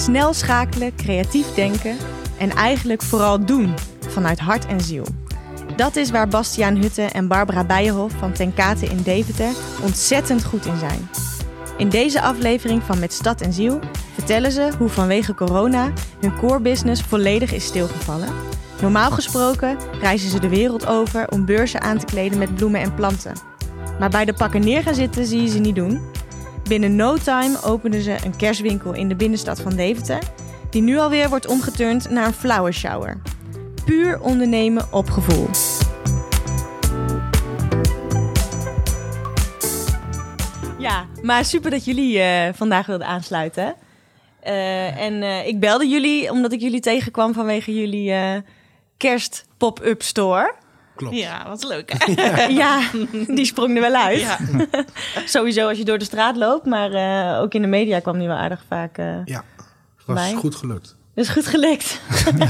Snel schakelen, creatief denken en eigenlijk vooral doen vanuit hart en ziel. Dat is waar Bastiaan Hutte en Barbara Bijenhof van Tenkate in Deventer ontzettend goed in zijn. In deze aflevering van Met Stad en Ziel vertellen ze hoe vanwege corona hun core business volledig is stilgevallen. Normaal gesproken reizen ze de wereld over om beurzen aan te kleden met bloemen en planten. Maar bij de pakken neer gaan zitten zie je ze niet doen. Binnen no time openen ze een kerstwinkel in de binnenstad van Deventer, die nu alweer wordt omgeturnd naar een flower shower. Puur ondernemen op gevoel. Ja, maar super dat jullie eh, vandaag wilden aansluiten. Eh, en eh, ik belde jullie omdat ik jullie tegenkwam vanwege jullie kerst pop-up store. Klopt. Ja, wat leuk. ja, die sprong er wel uit. Ja. Sowieso als je door de straat loopt, maar eh, ook in de media kwam die wel aardig vaak. eh Ja, het was Bij? goed gelukt. Dus goed gelukt.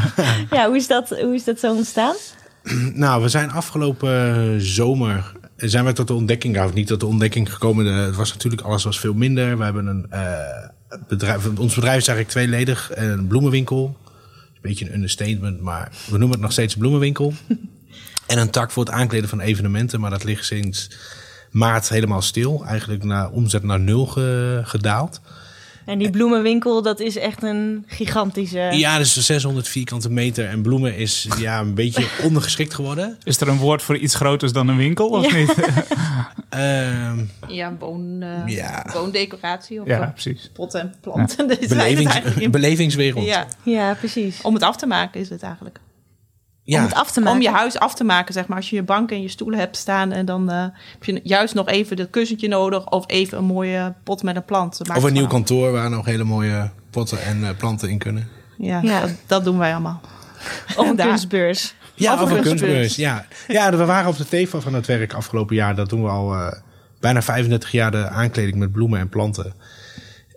ja, hoe is, dat, hoe is dat zo ontstaan? Nou, we zijn afgelopen zomer zijn we tot de ontdekking, of niet tot de ontdekking gekomen. Het was natuurlijk, alles was veel minder. We hebben een eh, bedrijf, ons bedrijf is eigenlijk tweeledig. Een bloemenwinkel. Een beetje een understatement, maar we noemen het nog steeds een bloemenwinkel. En een tak voor het aankleden van evenementen, maar dat ligt sinds maart helemaal stil. Eigenlijk naar omzet naar nul ge- gedaald. En die bloemenwinkel, dat is echt een gigantische... Ja, dus 600 vierkante meter en bloemen is ja, een beetje ondergeschikt geworden. Is er een woord voor iets groters dan een winkel, of Ja. niet? Ehm, Ja, woon, eh, Ja. woondecoratie of ja, eh, precies. pot en planten. Belevings, eigenlijk. belevingswereld. Ja, Ja, precies. om het af te maken is het eigenlijk. Om Ja, het af te maken. Om je huis af te maken, zeg maar. Als je je bank en je stoelen hebt staan... en dan eh, heb je juist nog even dat kussentje nodig... of even een mooie pot met een plant. Of een nieuw kantoor waar nog hele mooie potten en eh, planten in kunnen. Ja, Ja. Dat, dat doen wij allemaal. Of een kunstbeurs. Ja, Of of een kunstbeurs. kunstbeurs. Ja. ja, we waren op de tevel van het werk afgelopen jaar. Dat doen we al eh, bijna 35 jaar de aankleding met bloemen en planten.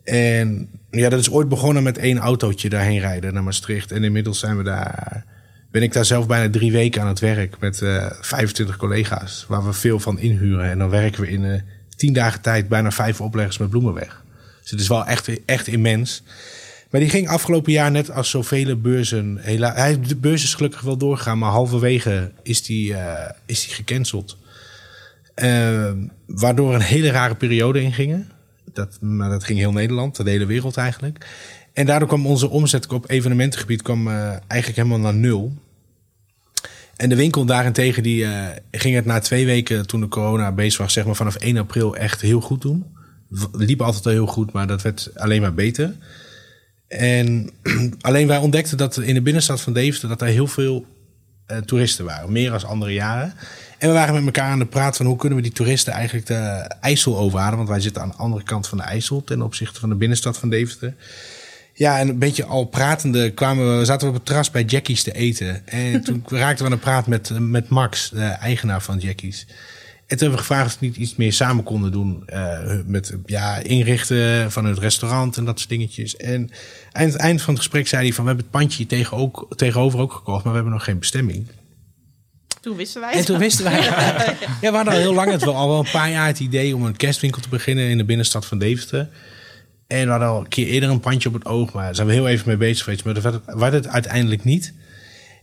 En ja, dat is ooit begonnen met één autootje daarheen rijden naar Maastricht. En inmiddels zijn we daar, ben ik daar zelf bijna drie weken aan het werk met eh 25 collega's. Waar we veel van inhuren. En dan werken we in eh 10 dagen tijd bijna vijf opleggers met bloemen weg. Dus het is wel echt, echt immens. Maar die ging afgelopen jaar net als zoveel beurzen. Hela hij, de beurs is gelukkig wel doorgegaan, maar halverwege is die, eh, is die gecanceld. Eh, waardoor een hele rare periode ingingen. Dat, maar dat ging heel Nederland, de hele wereld eigenlijk. En daardoor kwam onze omzet op evenementengebied kwam, eh, eigenlijk helemaal naar nul. En de winkel daarentegen die, eh, ging het na twee weken toen de corona bezig was, zeg maar vanaf 1 april echt heel goed doen. Liep altijd al heel goed, maar dat werd alleen maar beter. En alleen wij ontdekten dat in de binnenstad van Deventer dat er heel veel eh, toeristen waren. Meer dan andere jaren. En we waren met elkaar aan de praat van hoe kunnen we die toeristen eigenlijk de IJssel overhalen. Want wij zitten aan de andere kant van de IJssel ten opzichte van de binnenstad van Deventer. Ja, en een beetje al pratende kwamen we, zaten we op het terras bij Jackie's te eten. En toen raakten we aan de praat met, met Max, de eigenaar van Jackie's. En toen hebben we gevraagd of we niet iets meer samen konden doen. eh, met ja, inrichten van het restaurant en dat soort dingetjes. En aan het eind van het gesprek zei hij van... we hebben het pandje tegen ook, tegenover ook gekocht, maar we hebben nog geen bestemming. Toen wisten wij En het. toen wisten wij... ja, we hadden al heel lang het wel, al wel een paar jaar het idee... om een kerstwinkel te beginnen in de binnenstad van Deventer. En we hadden al een keer eerder een pandje op het oog... maar daar zijn we heel even mee bezig geweest. Maar dat werd het, werd het uiteindelijk niet.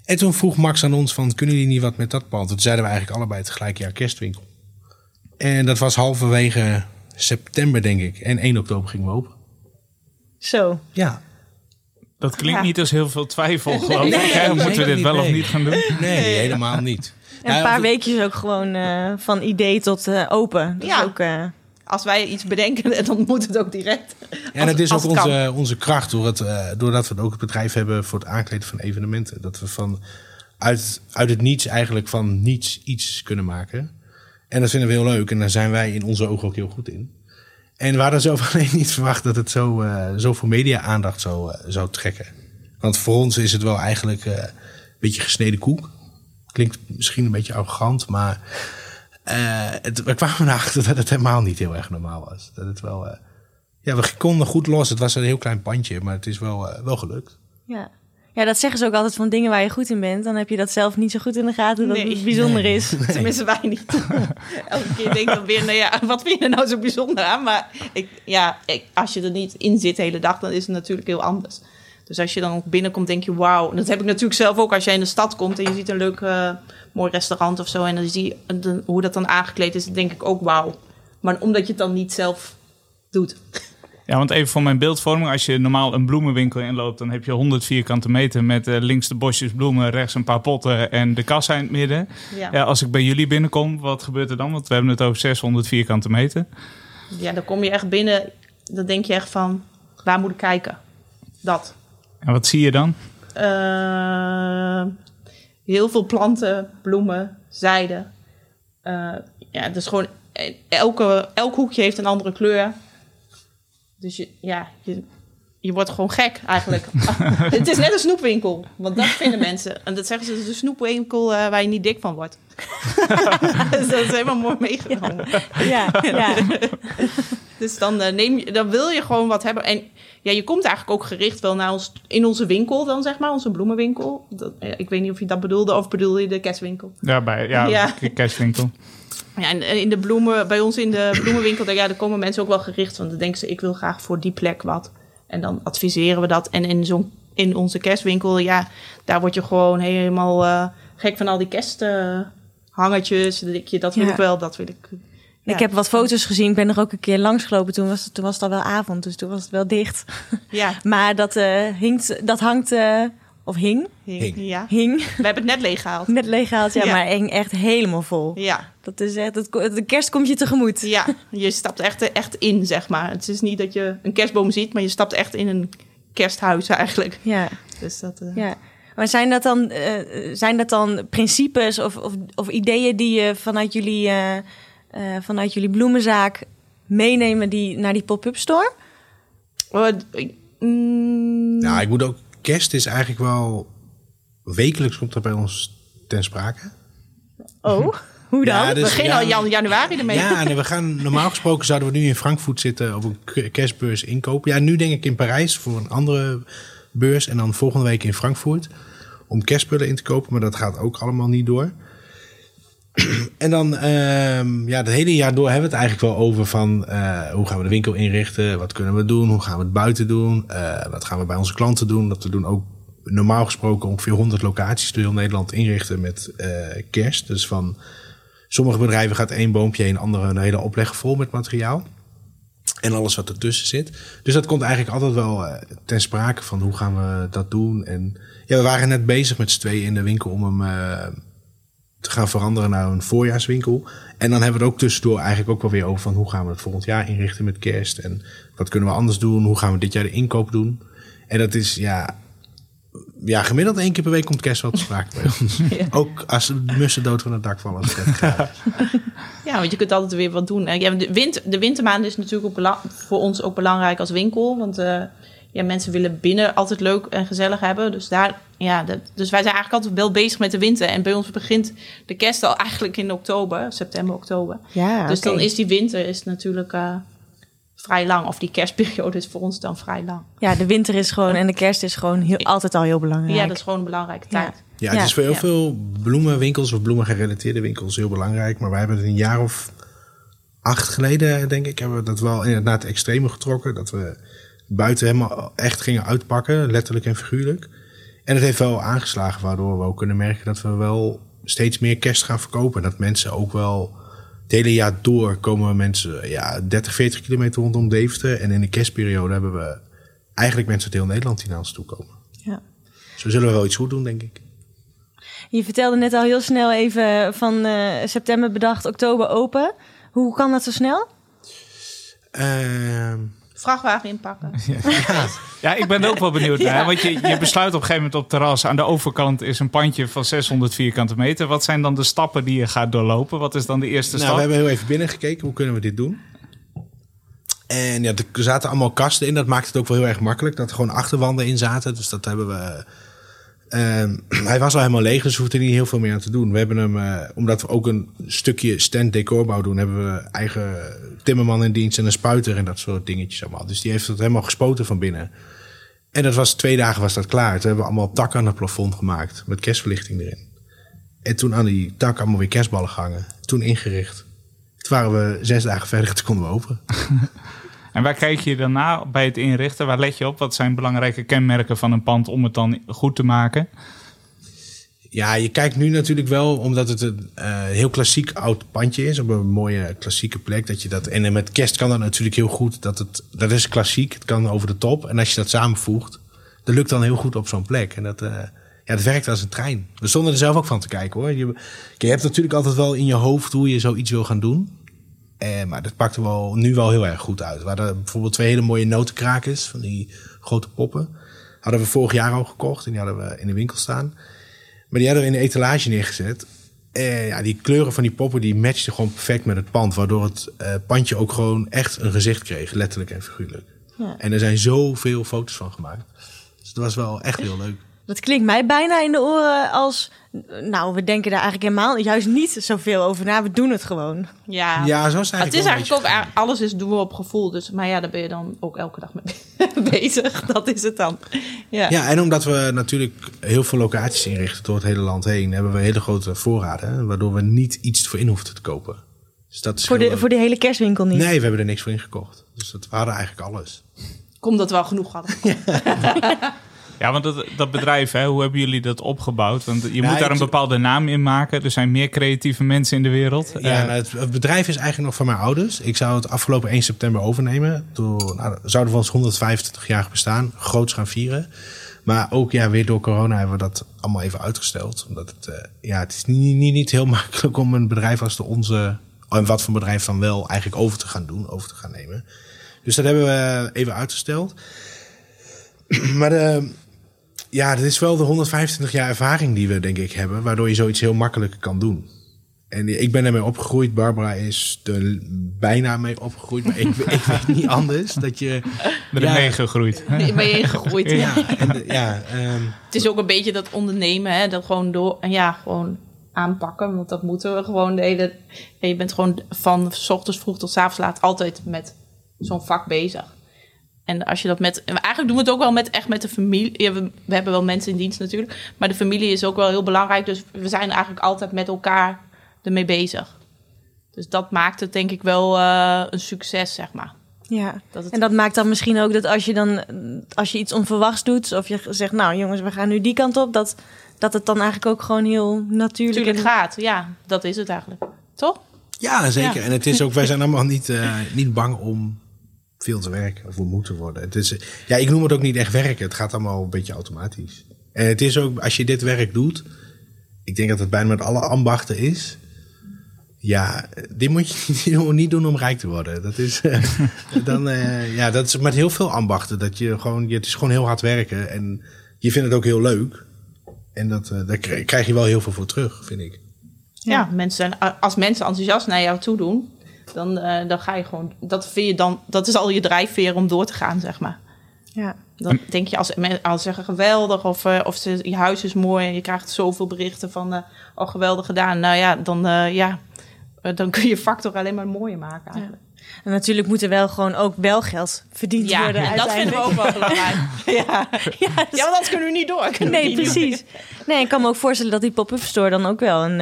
En toen vroeg Max aan ons van... kunnen jullie niet wat met dat pand? Toen zeiden we eigenlijk allebei tegelijk ja, kerstwinkel. En dat was halverwege september, denk ik. En 1 oktober gingen we open. Zo. Ja. Dat klinkt Ja. niet als heel veel twijfel, geloof ik. Nee? Moeten we dit wel of niet gaan doen? Nee, helemaal niet. En een Ja, paar of- weekjes ook gewoon eh, van idee tot eh, open. Dat Ja. is ook... eh, Als wij iets bedenken, dan moet het ook direct. En het is ook het onze, onze kracht, door het, eh, doordat we ook het bedrijf hebben voor het aankleden van evenementen. Dat we van uit, uit het niets eigenlijk van niets iets kunnen maken. En dat vinden we heel leuk. En daar zijn wij in onze ogen ook heel goed in. En we hadden zelf alleen niet verwacht dat het zo, eh zoveel media-aandacht zou, eh, zou trekken. Want voor ons is het wel eigenlijk een beetje gesneden koek. Klinkt misschien een beetje arrogant, maar het, we kwamen erachter dat het helemaal niet heel erg normaal was. Dat het wel, eh, ja, we konden goed los. Het was een heel klein pandje, maar het is wel, eh, wel gelukt. ja. Ja, dat zeggen ze ook altijd van dingen waar je goed in bent. Dan heb je dat zelf niet zo goed in de gaten dat Nee. het bijzonder is. Tenminste, wij niet. Elke keer denk ik dan weer, nou ja, wat vind je er nou zo bijzonder aan? Maar ik, ja, ik, als je er niet in zit de hele dag, dan is het natuurlijk heel anders. Dus als je dan binnenkomt, denk je, wauw. En dat heb ik natuurlijk zelf ook als jij in de stad komt en je ziet een leuk eh, mooi restaurant of zo. En dan zie je dan- hoe dat dan aangekleed is, dan denk ik ook wauw. Maar omdat je het dan niet zelf doet. Ja, want even voor mijn beeldvorming. Als je normaal een bloemenwinkel inloopt, dan heb je 100 vierkante meter met eh, links de bosjes bloemen, rechts een paar potten en de kassa in het midden. Ja, Ja, als ik bij jullie binnenkom, wat gebeurt er dan? Want we hebben het over 600 vierkante meter. ja dan kom je echt binnen, dan denk je echt van, waar moet ik kijken? Dat. En wat zie je dan? Eh, heel veel planten, bloemen, zijde. Eh, ja, dus gewoon eh, elke, elk hoekje heeft een andere kleur. Dus je, ja, je, je wordt gewoon gek eigenlijk. het is net een snoepwinkel, want dat vinden mensen. En dat zeggen ze, het is een snoepwinkel eh, waar je niet dik van wordt. dus dat is helemaal mooi meegenomen. Ja, ja. Dus dan, eh, neem je, dan wil je gewoon wat hebben. En ja, je komt eigenlijk ook gericht wel naar ons, in onze winkel dan, zeg maar. Onze bloemenwinkel. Dat, eh, ik weet niet of je dat bedoelde of bedoelde je de kerstwinkel. Ja, bij ja, Ja. de cashwinkel. Ja, en in de bloemen, bij ons in de bloemenwinkel, daar, ja, daar komen mensen ook wel gericht. Want dan denken ze, ik wil graag voor die plek wat. En dan adviseren we dat. En in, zo'n, in onze kerstwinkel, ja, daar word je gewoon helemaal eh, gek van al die kersthangertjes. Denk je, dat wil Ja. ik wel, dat wil ik. Ja. Ik heb wat foto's gezien. Ik ben er ook een keer langs gelopen. Toen was het, toen was het al wel avond, dus toen was het wel dicht. Ja, Maar dat, eh, hinkt, dat hangt, eh, of hing, hing. ja. hing, We hebben het net leeggehaald. net leeggehaald. Ja, Ja. maar hing echt helemaal vol. Ja, Dat is echt, het, de kerst komt je tegemoet. Ja, je stapt echt, echt in, zeg maar. Het is niet dat je een kerstboom ziet, maar je stapt echt in een kersthuis eigenlijk. Ja, Dus dat, eh, ja. Maar zijn dat dan, eh, zijn dat dan principes of, of, of ideeën die je vanuit jullie, eh, eh, vanuit jullie bloemenzaak meenemen die, naar die pop-up store? mm, Nou, ik moet ook... Kerst is eigenlijk wel... Wekelijks komt dat bij ons ten sprake. Oh, hoe dan? Ja, we dus- beginnen ja, al jan januari ermee. Ja, en we gaan, normaal gesproken zouden we nu in Frankfurt zitten op een kerstbeurs inkopen. Ja, nu denk ik in Parijs voor een andere beurs en dan volgende week in Frankfurt om kerstspullen in te kopen, maar dat gaat ook allemaal niet door. En dan, ehm, ja, het hele jaar door hebben we het eigenlijk wel over van eh, hoe gaan we de winkel inrichten, wat kunnen we doen, hoe gaan we het buiten doen, eh, wat gaan we bij onze klanten doen. Dat we doen ook normaal gesproken ongeveer 100 locaties door heel Nederland inrichten met eh, kerst. Dus van Sommige bedrijven gaat één boompje heen, andere een hele opleg vol met materiaal. En alles wat ertussen zit. Dus dat komt eigenlijk altijd wel ten sprake van hoe gaan we dat doen. En ja, we waren net bezig met z'n tweeën in de winkel om hem te gaan veranderen naar een voorjaarswinkel. En dan hebben we het ook tussendoor eigenlijk ook wel weer over van hoe gaan we het volgend jaar inrichten met kerst. En wat kunnen we anders doen? Hoe gaan we dit jaar de inkoop doen? En dat is ja, ja gemiddeld één keer per week komt kerst wel te sprake bij ons. Ook als de mussen dood van het dak vallen. Als het. Ja, want je kunt altijd weer wat doen. En Ja, de, winter, de wintermaanden is natuurlijk ook voor ons ook belangrijk als winkel. Want eh, ja, mensen willen binnen altijd leuk en gezellig hebben. Dus, daar, ja, dat- dus wij zijn eigenlijk altijd wel bezig met de winter. En bij ons begint de kerst al eigenlijk in oktober, september, oktober. Ja, dus dan is die winter is natuurlijk eh, vrij lang. Of die kerstperiode is voor ons dan vrij lang. Ja, de winter is gewoon en de kerst is gewoon heel, altijd al heel belangrijk. Ja, dat is gewoon een belangrijke Ja. tijd. Ja, het Ja, is voor heel ja. veel bloemenwinkels of bloemengerelateerde winkels heel belangrijk. Maar wij hebben het een jaar of acht geleden, denk ik, hebben we dat wel inderdaad het extreme getrokken. Dat we buiten helemaal echt gingen uitpakken, letterlijk en figuurlijk. En het heeft wel aangeslagen, waardoor we ook kunnen merken dat we wel steeds meer kerst gaan verkopen. Dat mensen ook wel het hele jaar door komen mensen ja, 30, 40 kilometer rondom Deventer. En in de kerstperiode hebben we eigenlijk mensen uit heel Nederland die naar ons toe komen. Ja. Zo zullen we wel iets goed doen, denk ik. Je vertelde net al heel snel even van eh, september bedacht, oktober open. Hoe kan dat zo snel? Ehm Vrachtwagen inpakken. Ja, ik ben er ook wel benieuwd naar. Want je, je besluit op een gegeven moment op het terras. Aan de overkant is een pandje van 600 vierkante meter. Wat zijn dan de stappen die je gaat doorlopen? Wat is dan de eerste Nou, stap? we hebben heel even binnengekeken. Hoe kunnen we dit doen? En ja, er zaten allemaal kasten in. Dat maakt het ook wel heel erg makkelijk. Dat er gewoon achterwanden in zaten. Dus dat hebben we... ehm, hij was al helemaal leeg, dus we hoefden er niet heel veel meer aan te doen. We hebben hem, eh, omdat we ook een stukje stand decorbouw doen, hebben we eigen timmerman in dienst en een spuiter en dat soort dingetjes allemaal. Dus die heeft het helemaal gespoten van binnen. En dat was twee dagen was dat klaar. Toen hebben we allemaal takken aan het plafond gemaakt met kerstverlichting erin. En toen aan die tak allemaal weer kerstballen gehangen. Toen ingericht. Toen waren we zes dagen verder, toen konden we open. En waar kijk je daarna bij het inrichten? Waar let je op? Wat zijn belangrijke kenmerken van een pand om het dan goed te maken? Ja, je kijkt nu natuurlijk wel, omdat het een eh, heel klassiek oud pandje is, op een mooie klassieke plek. Dat je dat, en met kerst kan dat natuurlijk heel goed. Dat, het, dat is klassiek, het kan over de top. En als je dat samenvoegt, dat lukt dan heel goed op zo'n plek. En dat, eh, ja, dat werkt als een trein. We stonden er zelf ook van te kijken hoor. Je, je hebt natuurlijk altijd wel in je hoofd hoe je zoiets wil gaan doen. Eh, maar dat pakte wel, nu wel heel erg goed uit. We hadden bijvoorbeeld twee hele mooie notenkrakers van die grote poppen. Hadden we vorig jaar al gekocht en die hadden we in de winkel staan. Maar die hadden we in de etalage neergezet. Eh, ja, die kleuren van die poppen die matchten gewoon perfect met het pand. Waardoor het eh, pandje ook gewoon echt een gezicht kreeg, letterlijk en figuurlijk. Ja. En er zijn zoveel foto's van gemaakt. Dus het was wel echt heel leuk. Dat klinkt mij bijna in de oren als... Nou, we denken daar eigenlijk helemaal juist niet zoveel over na. We doen het gewoon. Ja, Ja, zo is het is eigenlijk ook, alles is doen we op gevoel. Dus, maar ja, daar ben je dan ook elke dag mee bezig. Dat is het dan. Ja. Ja, en omdat we natuurlijk heel veel locaties inrichten door het hele land heen, hebben we hele grote voorraden. Waardoor we niet iets voor in hoefden te kopen. Dus dat is Voor de, leuk. voor de hele kerstwinkel niet. Nee, we hebben er niks voor ingekocht. Dus dat, we hadden eigenlijk alles. Kom dat wel genoeg hadden. Ja, want dat, dat bedrijf, hè, hoe hebben jullie dat opgebouwd? Want je Ja, moet daar ik- een bepaalde naam in maken. Er zijn meer creatieve mensen in de wereld. Ja, Eh, nou, het, het bedrijf is eigenlijk nog van mijn ouders. Ik zou het afgelopen 1 september overnemen. Toen nou, zouden we ons 125 jaar bestaan groots gaan vieren. Maar ook ja, weer door corona hebben we dat allemaal even uitgesteld. Omdat het, eh, ja, het is niet, niet, niet heel makkelijk om een bedrijf als de onze... En wat voor bedrijf dan wel eigenlijk over te gaan doen, over te gaan nemen. Dus dat hebben we even uitgesteld. maar eh, ja, dat is wel de 125 jaar ervaring die we denk ik hebben. Waardoor je zoiets heel makkelijk kan doen. En ik ben ermee opgegroeid. Barbara is er bijna mee opgegroeid. Maar ik, ik weet niet anders. Dat je. erin ja, meegegroeid. Nee, ben je ingegroeid. ja, en, de- ja, ehm, Het is ook een beetje dat ondernemen, hè, dat gewoon door, ja, gewoon aanpakken, want dat moeten we gewoon de hele. ja, je bent gewoon van s ochtends vroeg tot s avonds laat altijd met zo'n vak bezig. En als je dat met, en eigenlijk doen we het ook wel met echt met de familie. Ja, we, we hebben wel mensen in dienst natuurlijk, maar de familie is ook wel heel belangrijk. Dus we zijn eigenlijk altijd met elkaar ermee bezig. Dus dat maakt het denk ik wel eh, een succes, zeg maar. Ja. Dat het En dat maakt dan misschien ook dat als je dan als je iets onverwachts doet, of je zegt, nou jongens, we gaan nu die kant op, dat, dat het dan eigenlijk ook gewoon heel natuurlijk, gaat. Ja, dat is het eigenlijk. Toch? ja, zeker. Ja. En het is ook, wij zijn allemaal niet, eh, niet bang om veel te werken of we moeten worden. Het is, ja, ik noem het ook niet echt werken. Het gaat allemaal een beetje automatisch. En het is ook, als je dit werk doet, ik denk dat het bijna met alle ambachten is. Ja, dit moet je niet- niet doen om rijk te worden. Dat is, eh, dan, eh, ja, dat is met heel veel ambachten. Dat je gewoon, je- het is gewoon heel hard werken. En je vindt het ook heel leuk. En dat, eh, daar kri- krijg je wel heel veel voor terug, vind ik. Ja, mensen zijn, als mensen enthousiast naar jou toe doen, dan, eh, dan ga je gewoon. Dat vind je dan. Dat is al je drijfveer om door te gaan, zeg maar. Ja. Dan denk je als mensen als ze zeggen geweldig of, eh, of ze, je huis is mooi en je krijgt zoveel berichten van eh oh geweldig gedaan. Nou ja, dan eh, ja, dan kun je factor alleen maar mooier maken eigenlijk. En natuurlijk moet er wel gewoon ook wel geld verdiend Ja, worden. en dat vinden we ook wel belangrijk. ja. Ja, ja, want anders kunnen we niet door. Nee, doen. precies. Nee, ik kan me ook voorstellen dat die pop-up store dan ook wel een.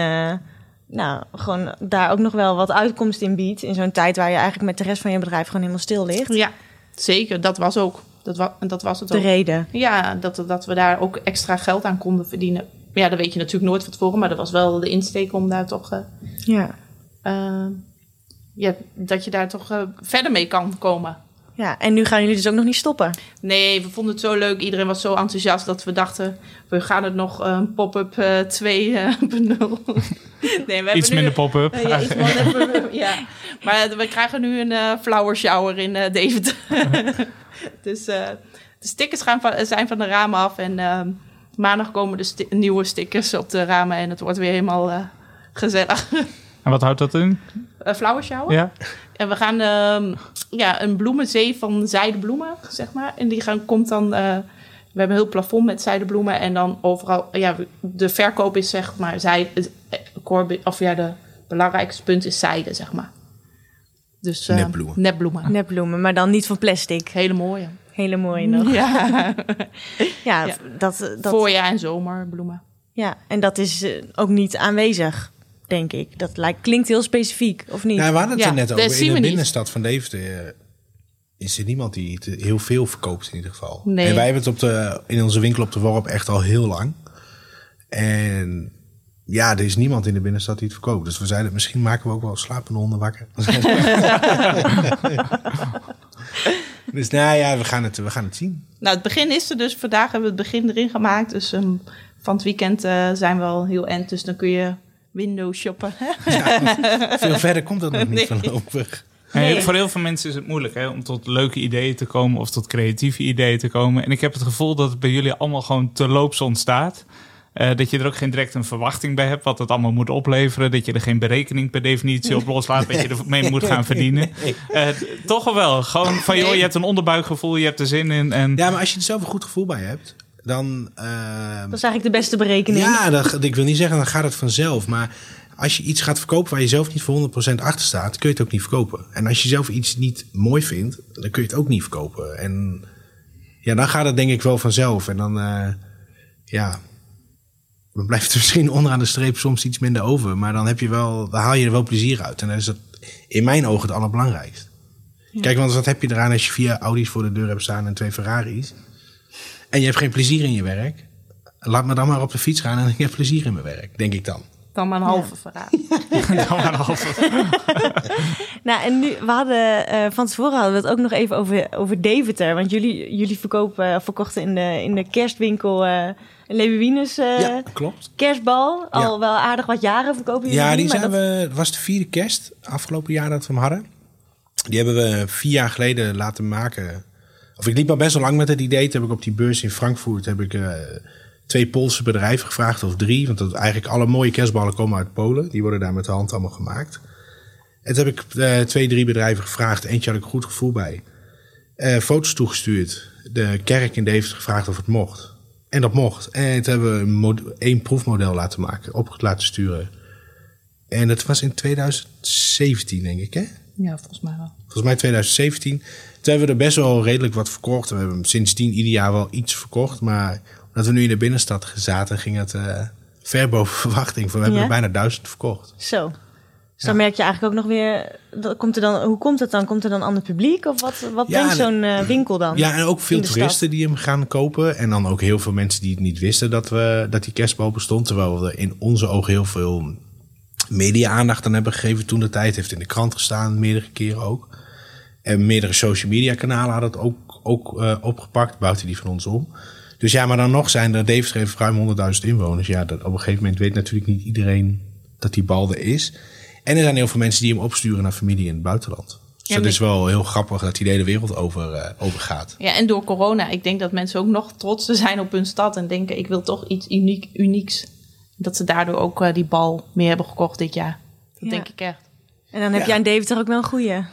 Nou, gewoon daar ook nog wel wat uitkomst in biedt. In zo'n tijd waar je eigenlijk met de rest van je bedrijf gewoon helemaal stil ligt. Ja, zeker. Dat was ook. Dat, wa dat was het De ook. reden. Ja, dat, dat we daar ook extra geld aan konden verdienen. Ja, dat weet je natuurlijk nooit van tevoren, maar dat was wel de insteek om daar toch. eh, Ja. eh, ja, dat je daar toch eh, verder mee kan komen. ja. En nu gaan jullie dus ook nog niet stoppen. Nee, we vonden het zo leuk. Iedereen was zo enthousiast dat we dachten... we gaan het nog een pop-up eh 2.0. nee, we hebben Iets minder pop-up. Eh, ja, iets minder- ja, maar we krijgen nu een eh, flower shower in eh Deventer. dus eh, de stickers gaan van, zijn van de ramen af. En eh, maandag komen de sti- nieuwe stickers op de ramen. En het wordt weer helemaal eh, gezellig. En wat houdt dat in? Een flower shower. Ja? En we gaan ehm, ja, een bloemenzee van zijdebloemen, zeg maar. En die gaan, komt dan... eh, we hebben een heel plafond met zijdebloemen. En dan overal... Ja, de verkoop is zeg maar... Zij, eh, core- of ja, de belangrijkste punt is zijde, zeg maar. Dus, eh, Nepbloemen. Nepbloemen. Nepbloemen, maar dan niet van plastic. Hele mooie. Hele mooie nog. Ja, Ja, Ja. Dat, dat, voorjaar en zomerbloemen. ja, en dat is eh, ook niet aanwezig, denk ik. Dat lijkt, klinkt heel specifiek, of niet? Nou, we hadden het Ja, er net over. In de niet. binnenstad van Deventer eh, is er niemand die het heel veel verkoopt in ieder geval. Nee. En wij hebben het op de, in onze winkel op de Worp echt al heel lang. En ja, er is niemand in de binnenstad die het verkoopt. Dus we zeiden, misschien maken we ook wel slapende honden wakker. dus nou ja, we gaan het, we gaan het zien. Nou, het begin is er dus. Vandaag hebben we het begin erin gemaakt. Dus ehm, van het weekend eh, zijn we al heel end. Dus dan kun je window shoppen. Veel verder komt dat nog niet Nee. voorlopig. Voor heel veel mensen is het moeilijk hè, om tot leuke ideeën te komen of tot creatieve ideeën te komen. En ik heb het gevoel dat het bij jullie allemaal gewoon te loops ontstaat. Eh, dat je er ook geen direct een verwachting bij hebt wat het allemaal moet opleveren. Dat je er geen berekening per definitie op loslaat dat je er mee moet gaan verdienen. Eh, d- toch wel wel. Gewoon van joh, je hebt een onderbuikgevoel, je hebt er zin in. En Ja, maar als je er zelf een goed gevoel bij hebt, dan... ehm, Dat is eigenlijk de beste berekening. Ja, dat, ik wil niet zeggen, dan gaat het vanzelf. Maar als je iets gaat verkopen waar je zelf niet voor 100% achter staat, kun je het ook niet verkopen. En als je zelf iets niet mooi vindt, dan kun je het ook niet verkopen. En ja, dan gaat het denk ik wel vanzelf. En dan, eh, ja, dan blijft er misschien onderaan de streep soms iets minder over. Maar dan, heb je wel, dan haal je er wel plezier uit. En dat is het in mijn ogen het allerbelangrijkst. Kijk, want wat heb je eraan als je vier Audi's voor de deur hebt staan en twee Ferraris? En je hebt geen plezier in je werk? Laat me dan maar op de fiets gaan en ik heb plezier in mijn werk, denk ik dan. Dan maar een halve verraad. dan maar een halve- Nou, en nu, we hadden eh, van tevoren hadden we het ook nog even over, over Deventer. Want jullie, jullie verkopen, eh, verkochten in de, in de kerstwinkel een Leeuwinus eh, ja, klopt. kerstbal. Al wel aardig wat jaren verkopen jullie Ja, die zijn dat- we, het was de vierde kerst afgelopen jaar dat we hem hadden. Die hebben we vier jaar geleden laten maken. Of ik liep al best wel lang met het idee. Toen heb ik op die beurs in Frankfurt heb ik, twee Poolse bedrijven gevraagd, of drie. Want dat, eigenlijk alle mooie kerstballen komen uit Polen. Die worden daar met de hand allemaal gemaakt. En toen heb ik eh, twee, drie bedrijven gevraagd. Eentje had ik een goed gevoel bij. Eh, foto's toegestuurd. De kerk in Deventer gevraagd of het mocht. En dat mocht. En toen hebben we een één proefmodel laten maken, op laten sturen. En dat was in 2017, denk ik, hè? Ja, volgens mij wel. Volgens mij 2017. Toen hebben we er best wel redelijk wat verkocht. We hebben sindsdien ieder jaar wel iets verkocht. Maar omdat we nu in de binnenstad zaten, ging het eh, ver boven verwachting. We hebben Ja? er bijna duizend verkocht. Zo. Dus dan merk je eigenlijk ook nog weer... Dat komt er dan, hoe komt het dan? Komt er dan ander publiek? Of wat, wat brengt en- zo'n eh, winkel dan? Ja, en ook veel toeristen die hem gaan kopen. En dan ook heel veel mensen die het niet wisten dat, we, dat die kerstbal bestond. Terwijl we in onze ogen heel veel media-aandacht aan hebben gegeven toen de tijd. Heeft in de krant gestaan, meerdere keren ook. En meerdere social media kanalen hadden het ook, ook eh, opgepakt. Buiten die van ons om. Dus ja, maar dan nog zijn er, Deventer heeft ruim 100.000 inwoners. Ja, dat, op een gegeven moment weet natuurlijk niet iedereen dat die bal er is. En er zijn heel veel mensen die hem opsturen naar familie in het buitenland. Dus Ja, dat is wel heel grappig dat hij de hele wereld over, eh, over gaat. Ja, en door corona, ik denk dat mensen ook nog trotser zijn op hun stad en denken, ik wil toch iets uniek, unieks. Dat ze daardoor ook eh, die bal meer hebben gekocht dit jaar. Dat Ja. denk ik echt. En dan heb jij in Deventer ook wel een goeie. Ja,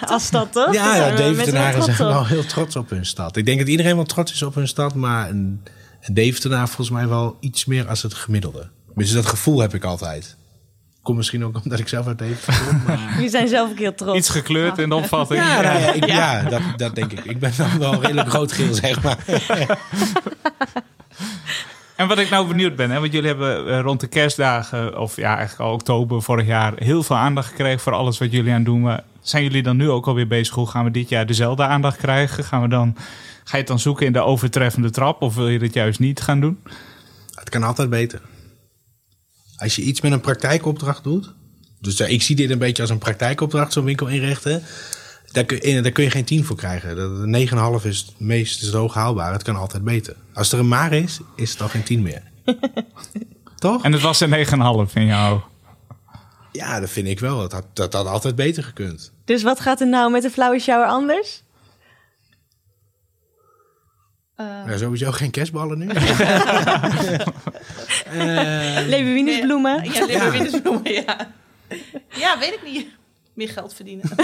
Als stad, toch? Ja, ja Deventenaren zijn trots wel heel trots op hun stad. Ik denk dat iedereen wel trots is op hun stad, maar een, een Deventenaar volgens mij wel iets meer als het gemiddelde. Dus dat gevoel heb ik altijd. Komt misschien ook omdat ik zelf uit Deventer kom. Maar... Jullie zijn zelf ook heel trots. iets gekleurd in de opvatting. Ja, nou ja, ik, ja dat, dat denk ik. Ik ben dan wel redelijk rood-geel, zeg maar. En wat ik nou benieuwd ben, hè, want jullie hebben eh, rond de kerstdagen, of ja, eigenlijk al oktober vorig jaar, heel veel aandacht gekregen voor alles wat jullie aan het doen. Maar zijn jullie dan nu ook alweer bezig? Hoe gaan we dit jaar dezelfde aandacht krijgen? Gaan we dan, ga je het dan zoeken in de overtreffende trap, of wil je dit juist niet gaan doen? Het kan altijd beter. Als je iets met een praktijkopdracht doet. Dus ik zie dit een beetje als een praktijkopdracht, zo'n winkel inrichten. Daar kun, je, daar kun je geen 10 voor krijgen. Dat- Een 9,5 is het meest is het hoog haalbaar. Het kan altijd beter. Als er een maar is, is het al geen 10 meer. Toch? En het was een 9,5 in jou. Ja, dat vind ik wel. Dat had, dat had altijd beter gekund. Dus wat gaat er nou met de flauwe shower anders? Ja, sowieso geen kerstballen nu. Leeuwinusbloemen. Ja, ja. ja. Ja, weet ik niet. Meer geld verdienen.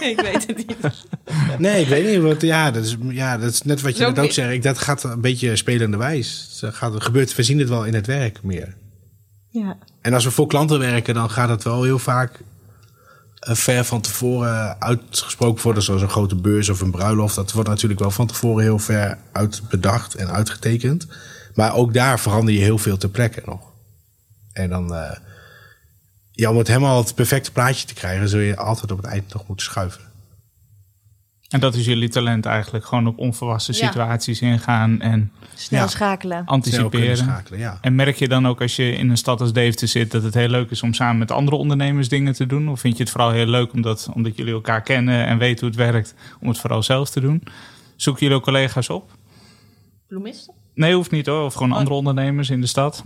Nee. ik weet het niet. Nee, ik weet niet. Wat, ja, dat is, ja, dat is net wat je net ook zegt. Ik- Dat gaat een beetje spelende wijs. Het gaat, gebeurt, we zien het wel in het werk meer. Ja. En als we voor klanten werken, dan gaat het wel heel vaak ver van tevoren uitgesproken worden, zoals een grote beurs of een bruiloft. Dat wordt natuurlijk wel van tevoren heel ver uitbedacht en uitgetekend. Maar ook daar verander je heel veel ter plekke nog. En dan, eh, ja, om het helemaal het perfecte plaatje te krijgen, zul je altijd op het eind nog moeten schuiven. En dat is jullie talent eigenlijk. Gewoon op onverwachte Ja. situaties ingaan en Snel Ja. schakelen. Snel anticiperen. schakelen, ja. En merk je dan ook als je in een stad als Deventer zit... dat het heel leuk is om samen met andere ondernemers dingen te doen? Of vind je het vooral heel leuk omdat, omdat jullie elkaar kennen en weten hoe het werkt... om het vooral zelf te doen? Zoeken jullie ook collega's op? Bloemisten? Nee, hoeft niet hoor. Of gewoon andere ondernemers in de stad.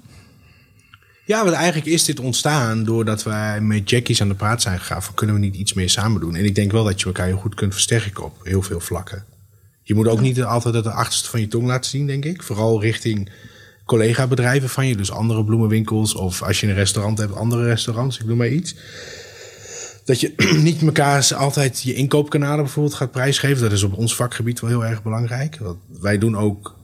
Ja, want eigenlijk is dit ontstaan doordat wij met Jackies aan de praat zijn gegaan. Van kunnen we niet iets meer samen doen? En ik denk wel dat je elkaar heel goed kunt versterken op heel veel vlakken. Je moet ook niet altijd het achterste van je tong laten zien, denk ik. Vooral richting collega-bedrijven van je. Dus andere bloemenwinkels of als je een restaurant hebt, andere restaurants. Ik noem maar iets. Dat je niet elkaar altijd je inkoopkanalen bijvoorbeeld gaat prijsgeven. Dat is op ons vakgebied wel heel erg belangrijk. Want wij doen ook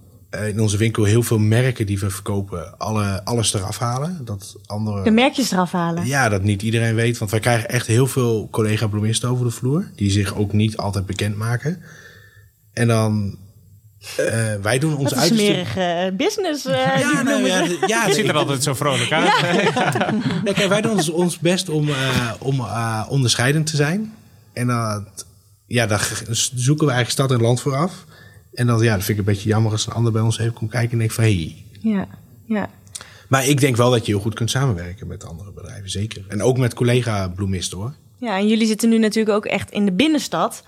in onze winkel heel veel merken die we verkopen. Alle, alles eraf halen. Dat andere... De merkjes eraf halen. Ja, dat niet iedereen weet. Want wij krijgen echt heel veel collega-bloemisten over de vloer. Die zich ook niet altijd bekend maken. En dan... eh, wij doen ons uiterste... smerige eh, business. eh, die Ja, nou, ja, ja, Het ziet er altijd zo vrolijk uit. Kijk, wij doen ons, ons best om, eh, om eh, onderscheidend te zijn. En dan ja, daar zoeken we eigenlijk stad en land voor af. En dan, ja, dat vind ik een beetje jammer als een ander bij ons even komt kijken en denkt van... Hey. Ja, ja. Maar ik denk wel dat je heel goed kunt samenwerken met andere bedrijven, zeker. En ook met collega-bloemisten hoor. ja, en jullie zitten nu natuurlijk ook echt in de binnenstad.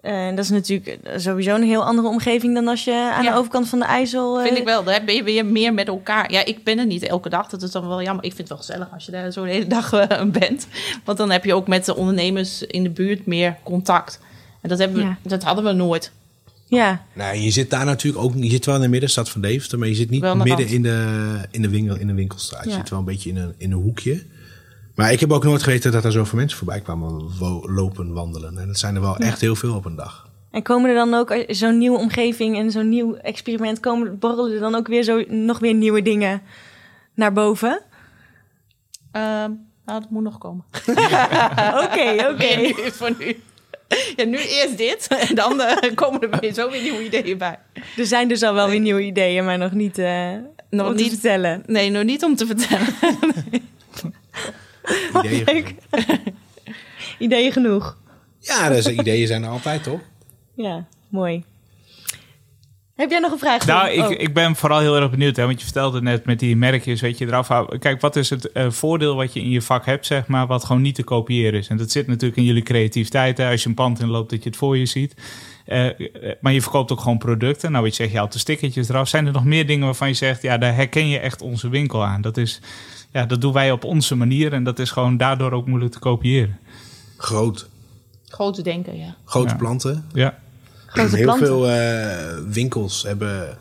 Eh, dat is natuurlijk sowieso een heel andere omgeving dan als je aan Ja. de overkant van de IJssel... eh, Vind ik wel. Daar ben je weer meer met elkaar. Ja, ik ben er niet elke dag. Dat is dan wel jammer. Ik vind het wel gezellig als je daar zo de hele dag eh, bent. Want dan heb je ook met de ondernemers in de buurt meer contact. En dat, hebben we, Ja. dat hadden we nooit. Ja, Nou, je zit daar natuurlijk ook... Je zit wel in de middenstad van Deventer, maar je zit niet midden in de, in, de winkel, in de winkelstraat. Je zit wel een beetje in een, in een hoekje. Maar ik heb ook nooit geweten dat er zoveel mensen voorbij kwamen wo- lopen, wandelen. En dat zijn er wel echt heel veel op een dag. en komen er dan ook eh, zo'n nieuwe omgeving en zo'n nieuw experiment... Komen, borrelen er dan ook weer zo, nog weer nieuwe dingen naar boven? Ehm, nou, dat moet nog komen. Oké, oké. Voor nu. Ja, nu eerst dit. En dan eh, komen er weer zo weer nieuwe ideeën bij. Er zijn dus al wel weer nieuwe ideeën, maar nog niet, eh Nog om te niet. vertellen. Nee, nog niet om te vertellen. Ideeën. Leuk. Ideeën genoeg. Ja, dus ideeën zijn er altijd, toch? Ja, mooi. Heb jij nog een vraag? Nou, ik, Oh. ik ben vooral heel erg benieuwd. Hè, want je vertelde net met die merkjes, weet je, eraf houden. Kijk, wat is het eh, voordeel wat je in je vak hebt, zeg maar, wat gewoon niet te kopiëren is? En dat zit natuurlijk in jullie creativiteit. Hè, als je een pand inloopt, dat je het voor je ziet. Eh, eh, maar je verkoopt ook gewoon producten. Nou, weet je, zeg je haalt de stickertjes eraf. Zijn er nog meer dingen waarvan je zegt, ja, daar herken je echt onze winkel aan? Dat is, ja, dat doen wij op onze manier. En dat is gewoon daardoor ook moeilijk te kopiëren. Groot. Grote denken, ja. Grote Ja. planten. Ja. Grote Heel planten. veel eh, winkels hebben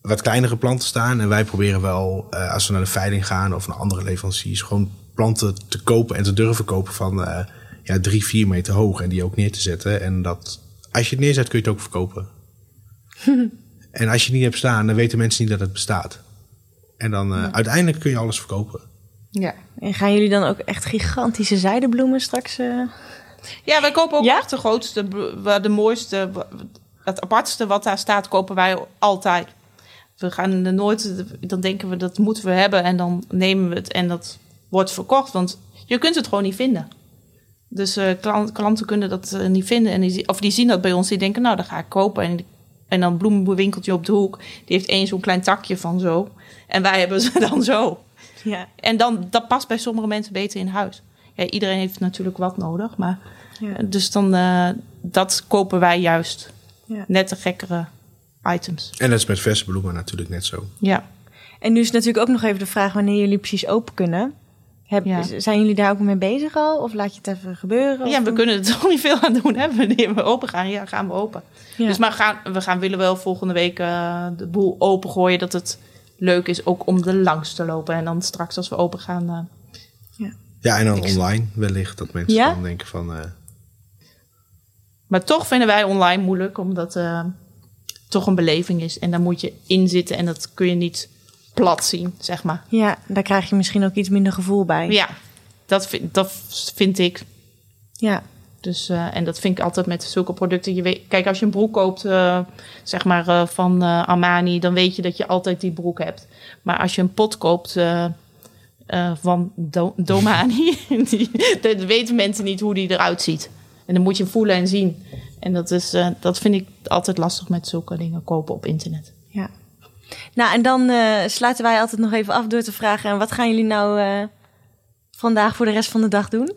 wat kleinere planten staan. En wij proberen wel, eh, als we naar de veiling gaan of naar andere leveranciers, gewoon planten te kopen en te durven kopen van eh, ja, drie, vier meter hoog. En die ook neer te zetten. En dat, als je het neerzet, kun je het ook verkopen. en als je het niet hebt staan, dan weten mensen niet dat het bestaat. En dan uiteindelijk kun je alles verkopen. Ja. En gaan jullie dan ook echt gigantische zijdebloemen straks? Ja, wij kopen ook Ja? echt de grootste, de mooiste, het apartste wat daar staat, kopen wij altijd. We gaan er nooit, dan denken we dat moeten we hebben en dan nemen we het en dat wordt verkocht. Want je kunt het gewoon niet vinden. Dus eh, klant- klanten kunnen dat eh, niet vinden. En die, of die zien dat bij ons, die denken, nou, dan ga ik kopen. En, en dan een bloemenwinkeltje op de hoek, die heeft één zo'n klein takje van zo. En wij hebben ze dan zo. Ja. En dan, dat past bij sommige mensen beter in huis. Ja, iedereen heeft natuurlijk wat nodig, maar... Ja. Dus dan, eh, dat kopen wij juist. Ja. Net de gekkere items. En dat is met verse bloemen natuurlijk net zo. Ja. En nu is natuurlijk ook nog even de vraag wanneer jullie precies open kunnen. Heb, Ja. Zijn jullie daar ook mee bezig al? Of laat je het even gebeuren? ja, we kunnen er toch niet veel aan doen. Hè? Wanneer we open gaan, ja, gaan we open. Ja. Dus maar gaan, we gaan, willen wel volgende week eh, de boel opengooien. Dat het leuk is ook om er langs te lopen. En dan straks als we open gaan... eh, Ja, en dan Ik- online wellicht dat mensen Ja? dan denken van... eh, Maar toch vinden wij online moeilijk, omdat het toch een beleving is. En daar moet je in zitten en dat kun je niet plat zien, zeg maar. Ja, daar krijg je misschien ook iets minder gevoel bij. Ja, dat vind, dat vind ik. Ja. Dus, eh, en dat vind ik altijd met zulke producten. Je weet, kijk, als je een broek koopt, eh, zeg maar eh, van eh, Armani, dan weet je dat je altijd die broek hebt. Maar als je een pot koopt eh, van Do- Domani, die, dan weten mensen niet hoe die eruit ziet. En dan moet je voelen en zien. En dat, is, eh, dat vind ik altijd lastig met zulke dingen kopen op internet. ja. Nou, en dan eh, sluiten wij altijd nog even af door te vragen... en wat gaan jullie nou vandaag voor de rest van de dag doen?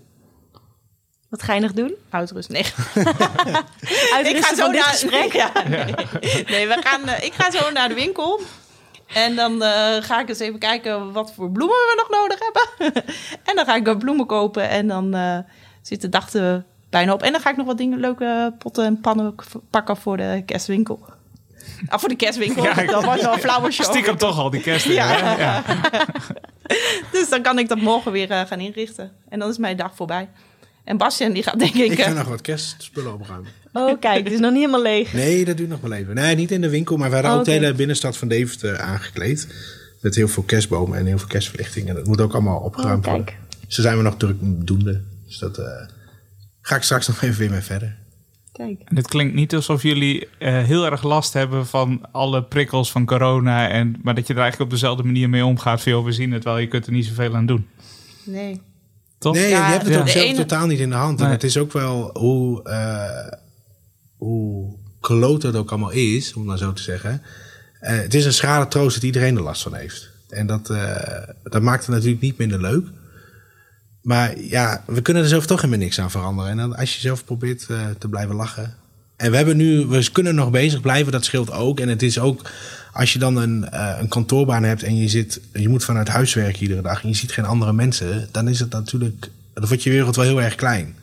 Wat ga je nog doen? Uitrust. Nee. Uitrusten van dit gesprek? Ja, nee. nee, we gaan, ik ga zo naar de winkel. En dan eh, ga ik eens even kijken wat voor bloemen we nog nodig hebben. en dan ga ik wat bloemen kopen. En dan eh, zit de dag er bijna op. En dan ga ik nog wat dingen, leuke potten en pannen pakken voor de kerstwinkel. Ah, voor de kerstwinkel. Ja, dat wordt wel een flauwe show. Stiekem toch al die kerst. Ja. Dus dan kan ik dat morgen weer eh, gaan inrichten. En dan is mijn dag voorbij. En Bastian die gaat denk ik... Ik ga nog wat kerstspullen opruimen. Oh, kijk, het is nog niet helemaal leeg. Nee, dat duurt nog wel even. Nee, niet in de winkel, maar we hadden Oh, ook de hele binnenstad van Deventer aangekleed. Met heel veel kerstbomen en heel veel kerstverlichting. En dat moet ook allemaal opgeruimd Oh, worden. kijk. Zo zijn we nog druk doende. Dus dat eh, ga ik straks nog even weer mee verder. Kijk. En het klinkt niet alsof jullie eh, heel erg last hebben van alle prikkels van corona. En, maar dat je er eigenlijk op dezelfde manier mee omgaat. Joh, we zien het wel, je kunt er niet zoveel aan doen. Nee. Toch? Nee, Ja, je hebt het ja. ook zelf ene- totaal niet in de hand. En Nee. het is ook wel hoe, eh hoe kloot het ook allemaal is, om maar zo te zeggen. Eh, het is een schrale troost dat iedereen er last van heeft. En dat, eh, dat maakt het natuurlijk niet minder leuk. Maar ja, we kunnen er zelf toch helemaal niks aan veranderen. En dan, als je zelf probeert eh, te blijven lachen. En we hebben nu, we kunnen nog bezig blijven, dat scheelt ook. En het is ook, als je dan een, een kantoorbaan hebt en je, zit, je moet vanuit huis werken iedere dag en je ziet geen andere mensen, dan is het natuurlijk, dan wordt je wereld wel heel erg klein.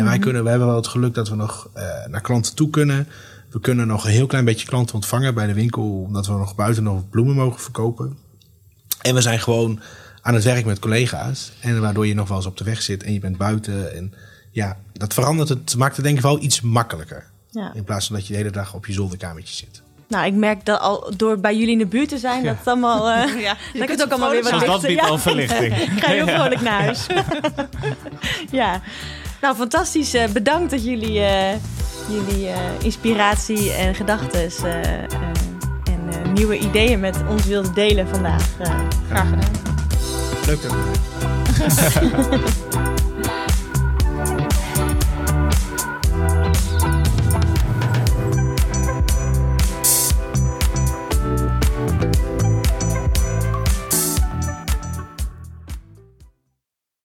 En wij kunnen, we hebben wel het geluk dat we nog eh, naar klanten toe kunnen. We kunnen nog een heel klein beetje klanten ontvangen bij de winkel, omdat we nog buiten nog bloemen mogen verkopen. En we zijn gewoon aan het werk met collega's. En waardoor je nog wel eens op de weg zit en je bent buiten. En ja, dat verandert het, maakt het denk ik wel iets makkelijker. Ja. In plaats van dat je de hele dag op je zolderkamertje zit. Nou, ik merk dat al door bij jullie in de buurt te zijn, dat het allemaal... eh Ja, dat ik het ook allemaal weer wat Zelfs dat lichter... biedt Ja. wel verlichting. Ik ga heel vrolijk naar huis. ja. Nou, fantastisch. Eh, bedankt dat jullie, eh, jullie eh, inspiratie en gedachten en nieuwe ideeën met ons wilden delen vandaag. Graag gedaan. Leuk dat